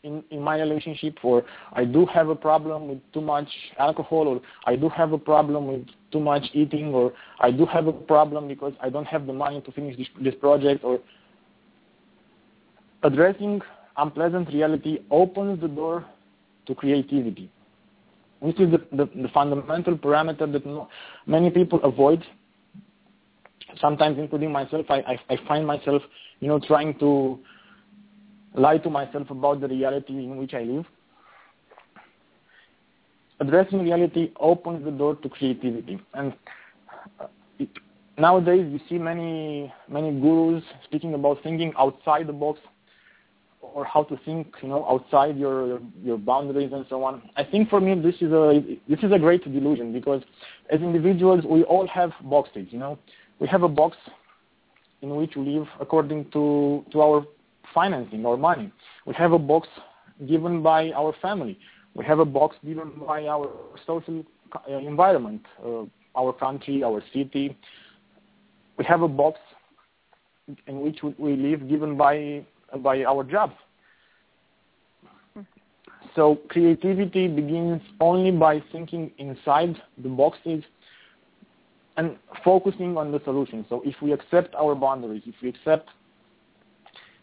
in, in my relationship or I do have a problem with too much alcohol or I do have a problem with too much eating or I do have a problem because I don't have the money to finish this, this project or addressing unpleasant reality opens the door to creativity. This is the, the, the fundamental parameter that no, many people avoid. Sometimes, including myself, I, I, I find myself, you know, trying to lie to myself about the reality in which I live. Addressing reality opens the door to creativity, and uh, it, nowadays you see many many gurus speaking about thinking outside the box or how to think, you know, outside your your boundaries and so on. I think for me this is a this is a great delusion because as individuals we all have boxes, you know. We have a box in which we live according to to our financing or money. We have a box given by our family. We have a box given by our social environment, uh, our country, our city. We have a box in which we live given by by our jobs. So creativity begins only by thinking inside the boxes and focusing on the solution. So if we accept our boundaries, if we accept,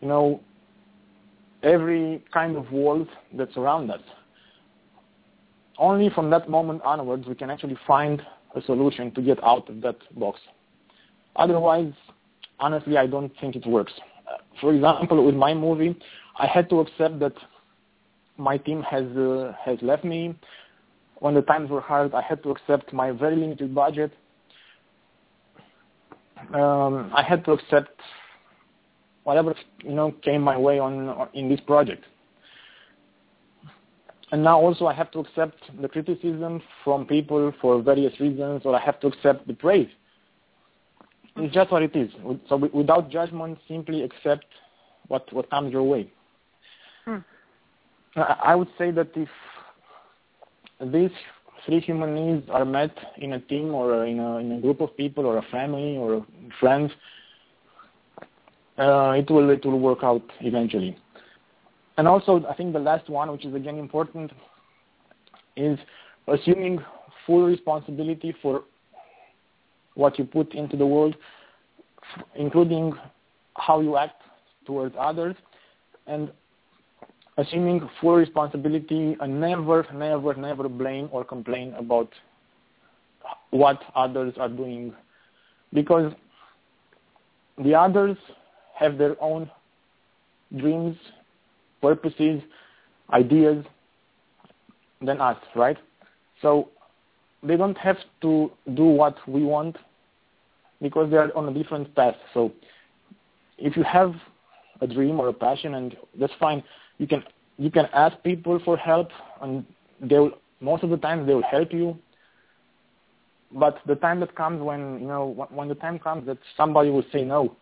you know, every kind of world that's around us, only from that moment onwards we can actually find a solution to get out of that box. Otherwise, honestly, I don't think it works. For example, with my movie, I had to accept that my team has uh, has left me. When the times were hard, I had to accept my very limited budget. Um, I had to accept whatever you know came my way on in this project. And now also I have to accept the criticism from people for various reasons, or I have to accept the praise. It's just what it is. So without judgment, simply accept what what comes your way. Hmm. I would say that if these three human needs are met in a team or in a, in a group of people or a family or friends, Uh, it will it will work out eventually. And also, I think the last one, which is again important, is assuming full responsibility for what you put into the world, including how you act towards others, and assuming full responsibility and never, never, never blame or complain about what others are doing because the others have their own dreams, purposes, ideas than us, right? So they don't have to do what we want because they are on a different path. So if you have a dream or a passion, and that's fine, you can you can ask people for help, and they'll most of the time they'll help you. But the time that comes when you know when the time comes that somebody will say no,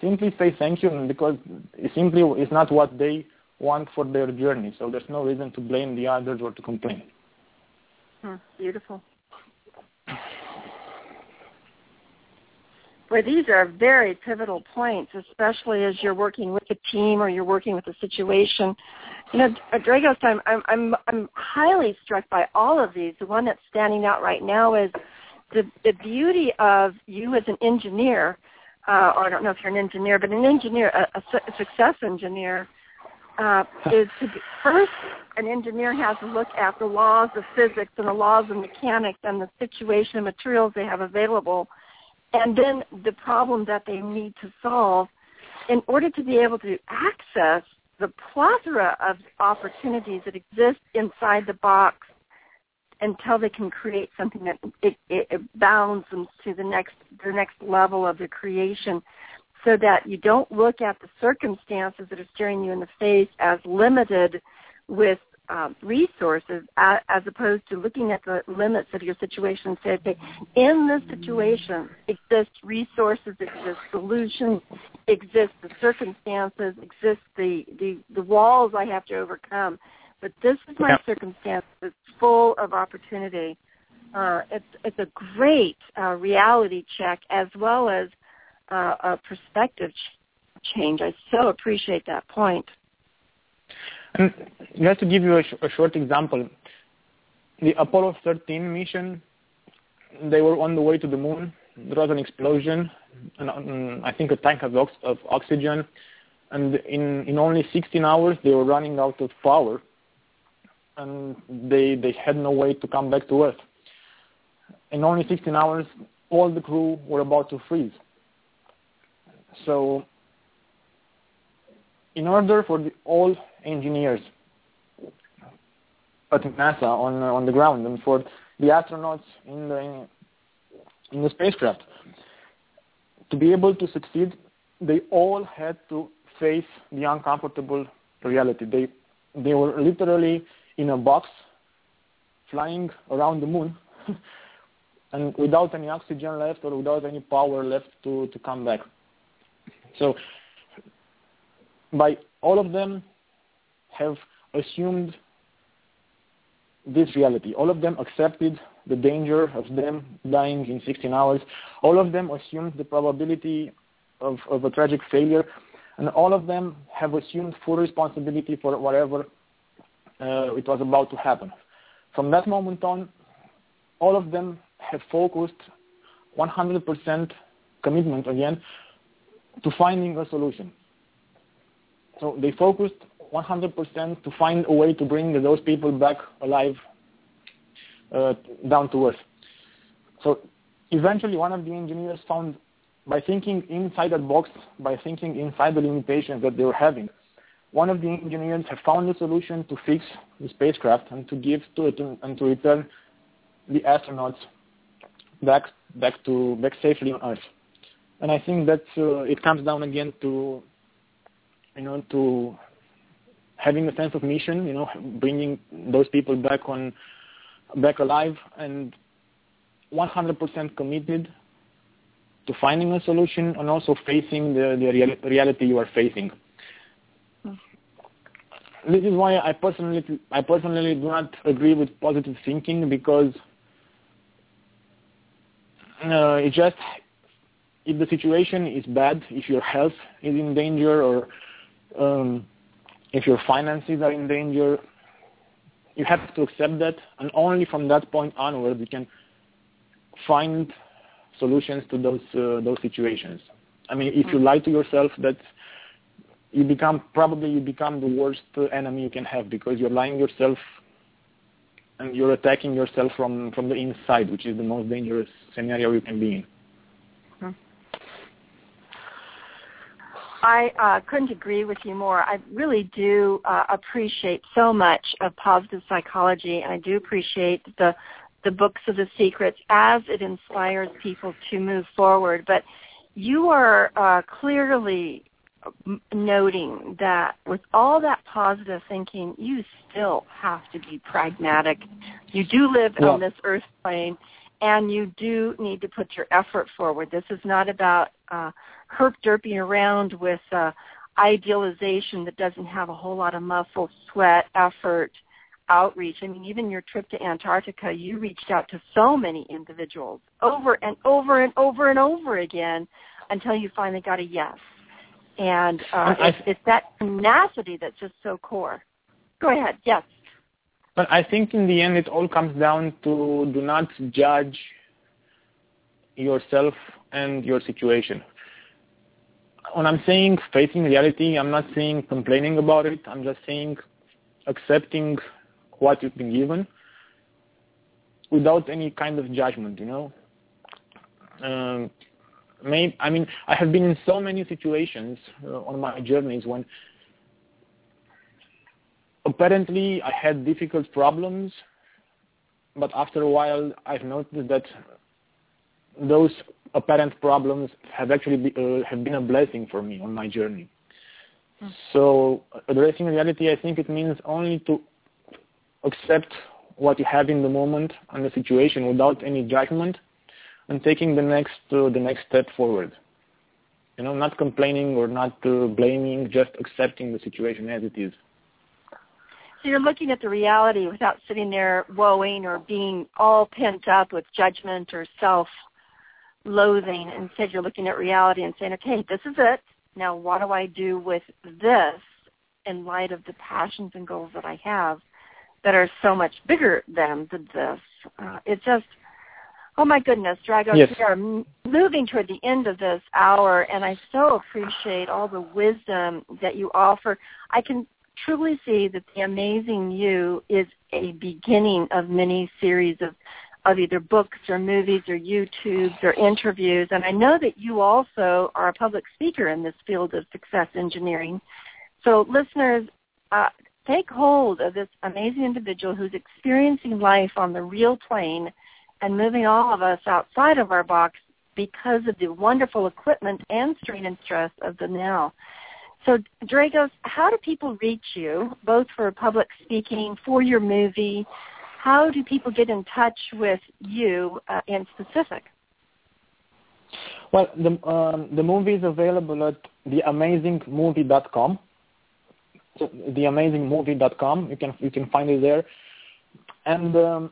simply say thank you, because it simply is not what they want for their journey. So there's no reason to blame the others or to complain. Hmm, beautiful. Boy, these are very pivotal points, especially as you're working with a team or you're working with a situation. You know, Dragos, I'm, I'm, I'm, I'm highly struck by all of these. The one that's standing out right now is the, the beauty of you as an engineer, uh, or I don't know if you're an engineer, but an engineer, a, a success engineer, uh, is to be, first an engineer has to look at the laws of physics and the laws of mechanics and the situation and materials they have available and then the problem that they need to solve in order to be able to access the plethora of opportunities that exist inside the box until they can create something that it, it, it bounds them to the next the next level of the creation so that you don't look at the circumstances that are staring you in the face as limited with um, resources as, as opposed to looking at the limits of your situation. and Say, okay, in this situation exist resources, exist solutions, exist the circumstances, exist the, the, the walls I have to overcome. But this is my yeah. circumstance that's full of opportunity. Uh, it's it's a great uh, reality check as well as uh, a perspective ch- change. I so appreciate that point. And just to give you a, sh- a short example, the Apollo 13 mission, they were on the way to the moon. There was an explosion, and um, I think a tank of, ox- of oxygen, and in, in only 16 hours they were running out of power, and they they had no way to come back to Earth. In only 16 hours, all the crew were about to freeze. So, in order for the, all engineers at NASA on on the ground and for the astronauts in the in the spacecraft to be able to succeed, they all had to face the uncomfortable reality. They they were literally in a box flying around the moon and without any oxygen left or without any power left to, to come back. So by all of them have assumed this reality. All of them accepted the danger of them dying in 16 hours. All of them assumed the probability of, of a tragic failure. And all of them have assumed full responsibility for whatever it was about to happen. From that moment on, all of them have focused 100% commitment again to finding a solution. So they focused 100% to find a way to bring those people back alive uh, down to earth. So eventually one of the engineers found by thinking inside that box, by thinking inside the limitations that they were having, one of the engineers have found a solution to fix the spacecraft and to give to it and to return the astronauts back back to back safely on Earth. And I think that uh, it comes down again to you know to having a sense of mission, you know, bringing those people back on, back alive, and 100% committed to finding a solution and also facing the, the reality you are facing. This is why I personally, I personally do not agree with positive thinking because uh, it just, if the situation is bad, if your health is in danger or um, if your finances are in danger, you have to accept that, and only from that point onward you can find solutions to those uh, those situations. I mean, if you mm. lie to yourself, that you become probably you become the worst enemy you can have because you're lying yourself and you're attacking yourself from from the inside, which is the most dangerous scenario you can be in. I uh, couldn't agree with you more. I really do uh, appreciate so much of positive psychology, and I do appreciate the the books of the secrets as it inspires people to move forward. But you are uh, clearly noting that with all that positive thinking, you still have to be pragmatic. You do live yeah. on this earth plane, and you do need to put your effort forward. This is not about uh, herp derping around with uh, idealization that doesn't have a whole lot of muscle, sweat, effort, outreach. I mean, even your trip to Antarctica, you reached out to so many individuals over and over and over and over again until you finally got a yes. And uh, it's, it's that tenacity that's just so core. Go ahead. Yes. But I think in the end, it all comes down to do not judge yourself and your situation. When I'm saying facing reality, I'm not saying complaining about it. I'm just saying accepting what you've been given without any kind of judgment, you know. Um, may, I mean, I have been in so many situations uh, on my journeys when apparently I had difficult problems, but after a while I've noticed that those apparent problems have actually be, uh, have been a blessing for me on my journey. Mm. So addressing reality, I think it means only to accept what you have in the moment and the situation without any judgment and taking the next uh, the next step forward. You know, not complaining or not uh, blaming, just accepting the situation as it is. So you're looking at the reality without sitting there woeing or being all pent up with judgment or self-loathing. Instead, you're looking at reality and saying, okay, this is it. Now, what do I do with this in light of the passions and goals that I have that are so much bigger than this? Uh, it just Oh my goodness, Dragos, yes. we are moving toward the end of this hour, and I so appreciate all the wisdom that you offer. I can truly see that the amazing you is a beginning of many series of of either books or movies or YouTubes or interviews. And I know that you also are a public speaker in this field of success engineering. So listeners, uh, take hold of this amazing individual who's experiencing life on the real plane and moving all of us outside of our box because of the wonderful equipment and strain and stress of the now. So, Dragos, how do people reach you, both for public speaking, for your movie? How do people get in touch with you uh, in specific? Well, the um, the movie is available at theamazingmovie.com. So, theamazingmovie.com. You can you can find it there, and um,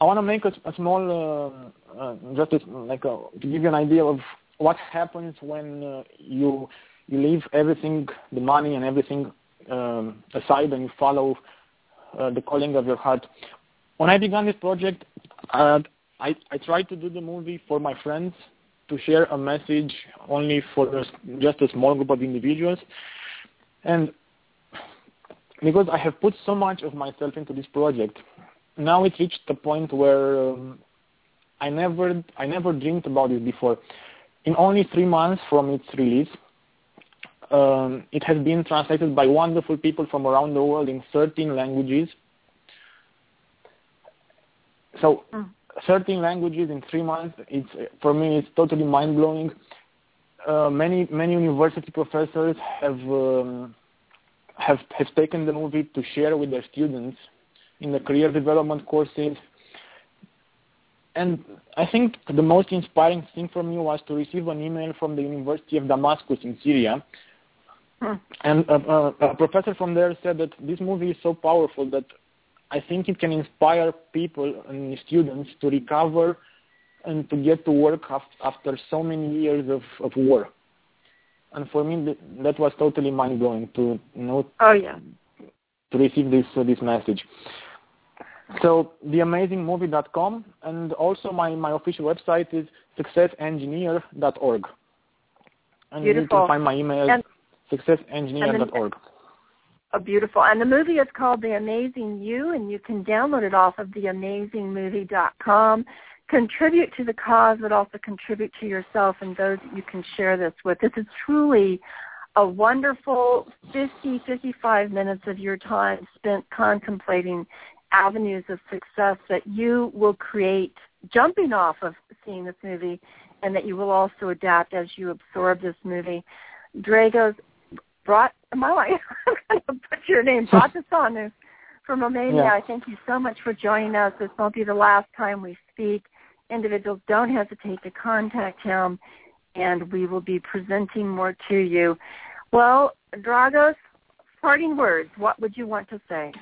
I want to make a, a small, uh, uh, just as, like a, to give you an idea of what happens when uh, you you leave everything, the money and everything um, aside, and you follow uh, the calling of your heart. When I began this project, uh, I I tried to do the movie for my friends to share a message only for just a small group of individuals, and because I have put so much of myself into this project, now it reached the point where um, I never I never dreamed about it before. In only three months from its release, um, it has been translated by wonderful people from around the world in 13 languages. So, mm. 13 languages in three months. It's for me, it's totally mind blowing. Uh, many many university professors have um, have have taken the movie to share with their students in the career development courses. And I think the most inspiring thing for me was to receive an email from the University of Damascus in Syria. Hmm. And a, a, a professor from there said that this movie is so powerful that I think it can inspire people and students to recover and to get to work after so many years of, of war. And for me, that was totally mind blowing to you know. Oh yeah. To receive this uh, this message. So theamazingmovie.com and also my, my official website is successengineer.org. And beautiful. you can find my email and, successengineer.org. Oh, beautiful. And the movie is called The Amazing You, and you can download it off of theamazingmovie.com. contribute to the cause, but also contribute to yourself and those that you can share this with. This is truly a wonderful 50, 55 minutes of your time spent contemplating avenues of success that you will create jumping off of seeing this movie and that you will also adapt as you absorb this movie. Dragos brought my life. I'm going to put your name, Bratasanu from Romania. Yeah. I thank you so much for joining us. This won't be the last time we speak. Individuals, don't hesitate to contact him, and we will be presenting more to you. Well, Dragos, parting words. What would you want to say?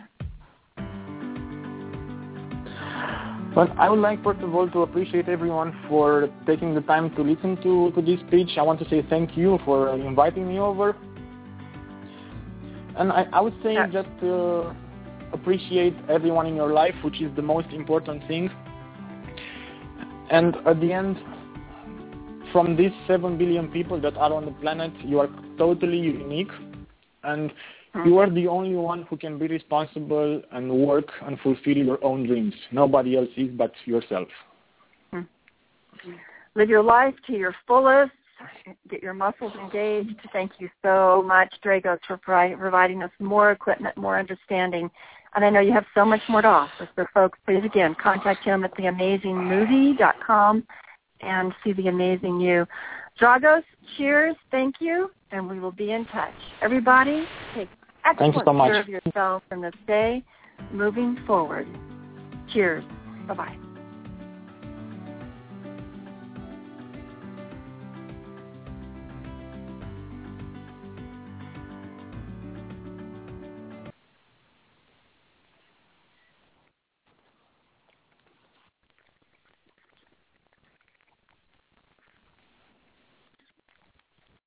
Well, I would like first of all to appreciate everyone for taking the time to listen to, to this speech. I want to say thank you for inviting me over. And I, I would say yeah. just uh, appreciate everyone in your life, which is the most important thing. And at the end, from these 7 billion people that are on the planet, you are totally unique. And you mm-hmm. are the only one who can be responsible and work and fulfill your own dreams. Nobody else is but yourself. Mm-hmm. Live your life to your fullest. Get your muscles engaged. Thank you so much, Dragos, for providing us more equipment, more understanding. And I know you have so much more to offer. So, folks, please again contact him at theamazingmovie.com and see the amazing you. Dragos, cheers, thank you, and we will be in touch. Everybody, take excellent Thank you so much. care of yourself in this day moving forward. Cheers. Bye-bye.